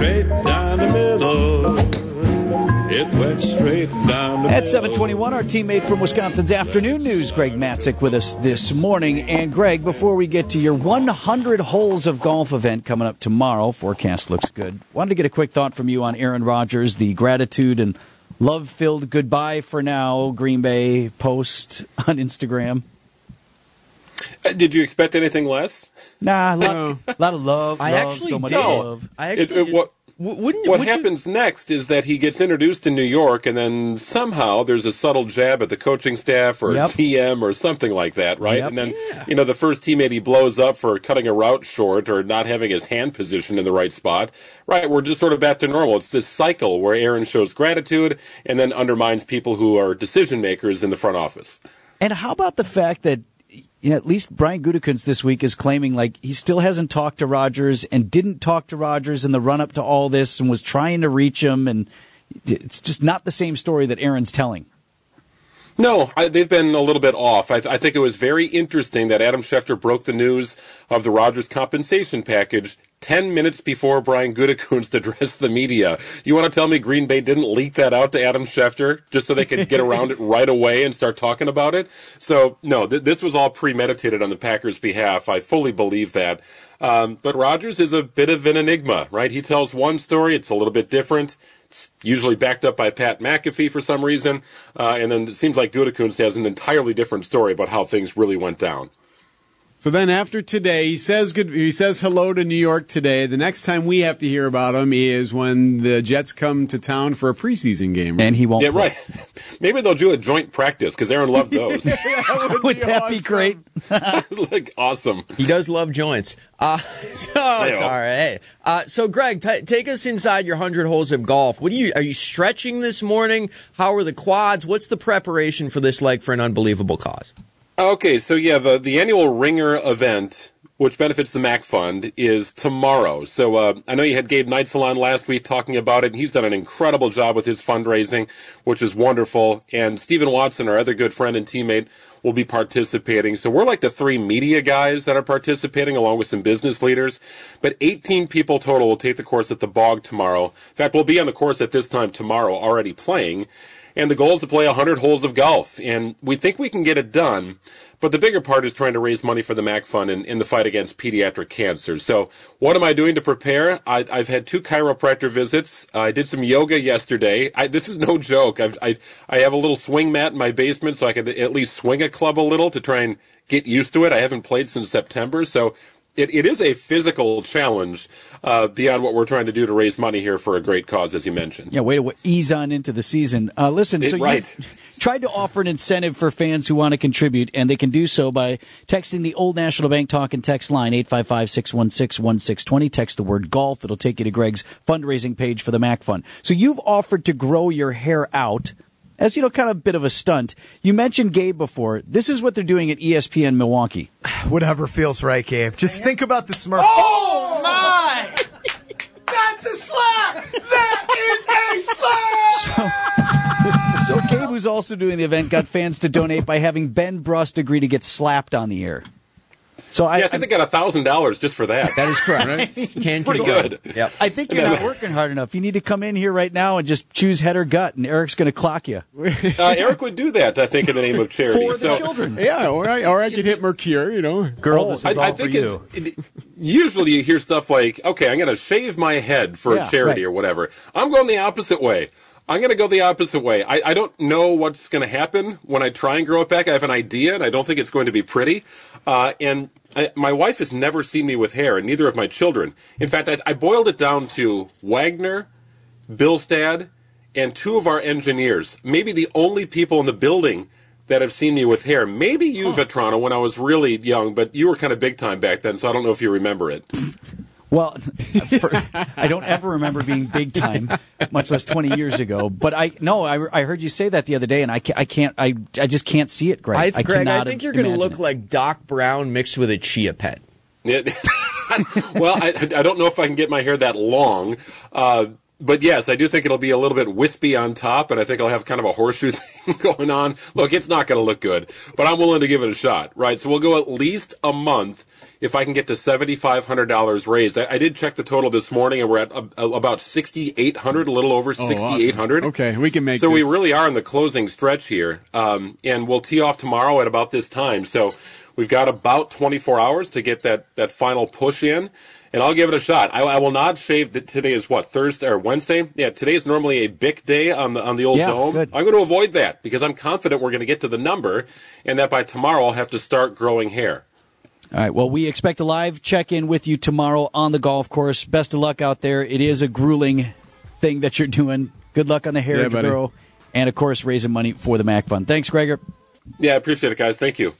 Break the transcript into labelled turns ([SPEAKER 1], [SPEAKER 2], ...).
[SPEAKER 1] Straight down the middle. It went straight down the
[SPEAKER 2] At 721, our teammate from Wisconsin's Afternoon News, Greg Matzek, with us this morning. And Greg, before we get to your 100 holes of golf event coming up tomorrow, forecast looks good. Wanted to get a quick thought from you on Aaron Rodgers, the gratitude and love filled goodbye for now Green Bay post on Instagram.
[SPEAKER 3] Uh, Did you expect anything less?
[SPEAKER 2] Nah, a lot, lot of love.
[SPEAKER 4] I
[SPEAKER 2] love,
[SPEAKER 4] actually
[SPEAKER 2] so much
[SPEAKER 4] did.
[SPEAKER 2] love.
[SPEAKER 4] I
[SPEAKER 3] It-
[SPEAKER 4] actually
[SPEAKER 3] it- what
[SPEAKER 4] w- wouldn't
[SPEAKER 3] what
[SPEAKER 4] would you-
[SPEAKER 3] happens next is that he gets introduced in New York, and then somehow there's a subtle jab at the coaching staff or
[SPEAKER 2] Yep.
[SPEAKER 3] GM or something like that, right?
[SPEAKER 2] Yep.
[SPEAKER 3] And then you know the first teammate he blows up for cutting a route short or not having his hand positioned in the right spot. Right, we're just sort of back to normal. It's this cycle where Aaron shows gratitude and then undermines people who are decision makers in the front office.
[SPEAKER 2] And how about the fact that you know, at least Brian Gutekunst this week is claiming like he still hasn't talked to Rodgers and didn't talk to Rodgers in the run up to all this and was trying to reach him and it's just not the same story that Aaron's telling.
[SPEAKER 3] No, I, they've been a little bit off. I, I think it was very interesting that Adam Schefter broke the news of the Rodgers compensation package 10 minutes before Brian Gutekunst addressed the media. You want to tell me Green Bay didn't leak that out to Adam Schefter just so they could get around it right away and start talking about it? So, no, th- this was all premeditated on the Packers' behalf. I fully believe that. Um, but Rodgers is a bit of an enigma, right? He tells one story, it's a little bit different. It's usually backed up by Pat McAfee for some reason. Uh, and then it seems like Gutekunst has an entirely different story about how things really went down.
[SPEAKER 5] So then after today, he says good. He says hello to New York today. The next time we have to hear about him is when the Jets come to town for a preseason game.
[SPEAKER 2] And he won't.
[SPEAKER 3] Yeah,
[SPEAKER 2] play.
[SPEAKER 3] right. Maybe they'll do a joint practice because Aaron loved those.
[SPEAKER 2] Would that be great?
[SPEAKER 3] like awesome.
[SPEAKER 4] He does love joints. Uh, so sorry. Hey, uh, so Greg, t- take us inside your hundred holes of golf. What do you? Are you stretching this morning? How are the quads? What's the preparation for this leg for an unbelievable cause?
[SPEAKER 3] Okay, so yeah, the the annual Ringer event, which benefits the MACC Fund, is tomorrow. So uh, I know you had Gabe Neitzel on last week talking about it, and he's done an incredible job with his fundraising, which is wonderful. And Stephen Watson, our other good friend and teammate, will be participating. So we're like the three media guys that are participating, along with some business leaders. But 18 people total will take the course at the Bog tomorrow. In fact, we'll be on the course at this time tomorrow, already playing. And the goal is to play 100 holes of golf. And we think we can get it done. But the bigger part is trying to raise money for the MACC Fund in, in the fight against pediatric cancer. So, what am I doing to prepare? I, I've had two chiropractor visits. I did some yoga yesterday. I, this is no joke. I've, I, I have a little swing mat in my basement so I could at least swing a club a little to try and get used to it. I haven't played since September. So, it, it is a physical challenge uh, beyond what we're trying to do to raise money here for a great cause, as you mentioned.
[SPEAKER 2] Yeah, way to ease on into the season. Uh, listen,
[SPEAKER 3] It-
[SPEAKER 2] so
[SPEAKER 3] right.
[SPEAKER 2] you tried to offer an incentive for fans who want to contribute, and they can do so by texting the Old National Bank Talk and Text line 855-616-1620. Text the word golf. It'll take you to Greg's fundraising page for the MACC Fund. So you've offered to grow your hair out as, you know, kind of a bit of a stunt. You mentioned Gabe before. This is what they're doing at ESPN Milwaukee.
[SPEAKER 6] Whatever feels right, Gabe. Just think about the smirk.
[SPEAKER 7] Oh, oh! my! That's a slap! That is a slap!
[SPEAKER 2] So Gabe, who's also doing the event, got fans to donate by having Ben Brust agree to get slapped on the air. So I,
[SPEAKER 3] yeah, I think they got a thousand dollars just for that.
[SPEAKER 4] That is correct. Can
[SPEAKER 3] Pretty good.
[SPEAKER 4] Yep.
[SPEAKER 2] I think you're not working hard enough. You need to come in here right now and just choose head or gut, and Eric's going to clock you.
[SPEAKER 3] Uh, Eric would do that, I think, in the name of charity.
[SPEAKER 2] For the
[SPEAKER 3] So-
[SPEAKER 2] children.
[SPEAKER 5] yeah, or I, or I could hit Mercure, you know.
[SPEAKER 6] Girl, this is
[SPEAKER 3] I,
[SPEAKER 6] all
[SPEAKER 3] I
[SPEAKER 6] for
[SPEAKER 3] think
[SPEAKER 6] you.
[SPEAKER 3] it, usually you hear stuff like, okay, I'm going to shave my head for
[SPEAKER 2] Yeah,
[SPEAKER 3] a charity
[SPEAKER 2] right.
[SPEAKER 3] or whatever. I'm going the opposite way. I'm going to go the opposite way. I, I don't know what's going to happen when I try and grow it back. I have an idea, and I don't think it's going to be pretty. Uh, and I, my wife has never seen me with hair, and neither have my children. In fact, I, I boiled it down to Wagner, Billstad, and two of our engineers. Maybe the only people in the building that have seen me with hair. Maybe you, Vetrano, when I was really young, but you were kind of big time back then, so I don't know if you remember it.
[SPEAKER 2] Well, for, I don't ever remember being big time, much less 20 years ago. But I no, I, I heard you say that the other day, and I can't, I can't, I, I just can't see it, Greg.
[SPEAKER 4] I,
[SPEAKER 2] I
[SPEAKER 4] Greg, I think you're going to look
[SPEAKER 2] it.
[SPEAKER 4] like Doc Brown mixed with a chia pet.
[SPEAKER 3] It- well, I, I don't know if I can get my hair that long. Uh, but yes, I do think it'll be a little bit wispy on top, and I think I'll have kind of a horseshoe thing going on. Look, it's not going to look good, but I'm willing to give it a shot, right? So we'll go at least a month if I can get to seventy five hundred dollars raised. I, I, did check the total this morning, and we're at a, a, about sixty eight hundred, a little over
[SPEAKER 5] Oh,
[SPEAKER 3] sixty eight hundred.
[SPEAKER 5] awesome. Okay, we can make it.
[SPEAKER 3] So we really are in the closing stretch here, um, and we'll tee off tomorrow at about this time. So we've got about twenty four hours to get that that final push in. And I'll give it a shot. I, I will not shave. The, today is what Thursday or Wednesday? Yeah, today is normally a big day on the on the old
[SPEAKER 2] Yeah,
[SPEAKER 3] dome.
[SPEAKER 2] good.
[SPEAKER 3] I'm going to avoid that because I'm confident we're going to get to the number, and that by tomorrow I'll have to start growing hair.
[SPEAKER 2] All right. Well, we expect a live check in with you tomorrow on the golf course. Best of luck out there. It is a grueling thing that you're doing. Good luck on the hair
[SPEAKER 5] Yeah,
[SPEAKER 2] to
[SPEAKER 5] buddy.
[SPEAKER 2] grow. And of course, raising money for the MACC Fund. Thanks, Gregor.
[SPEAKER 3] Yeah, I appreciate it, guys. Thank you.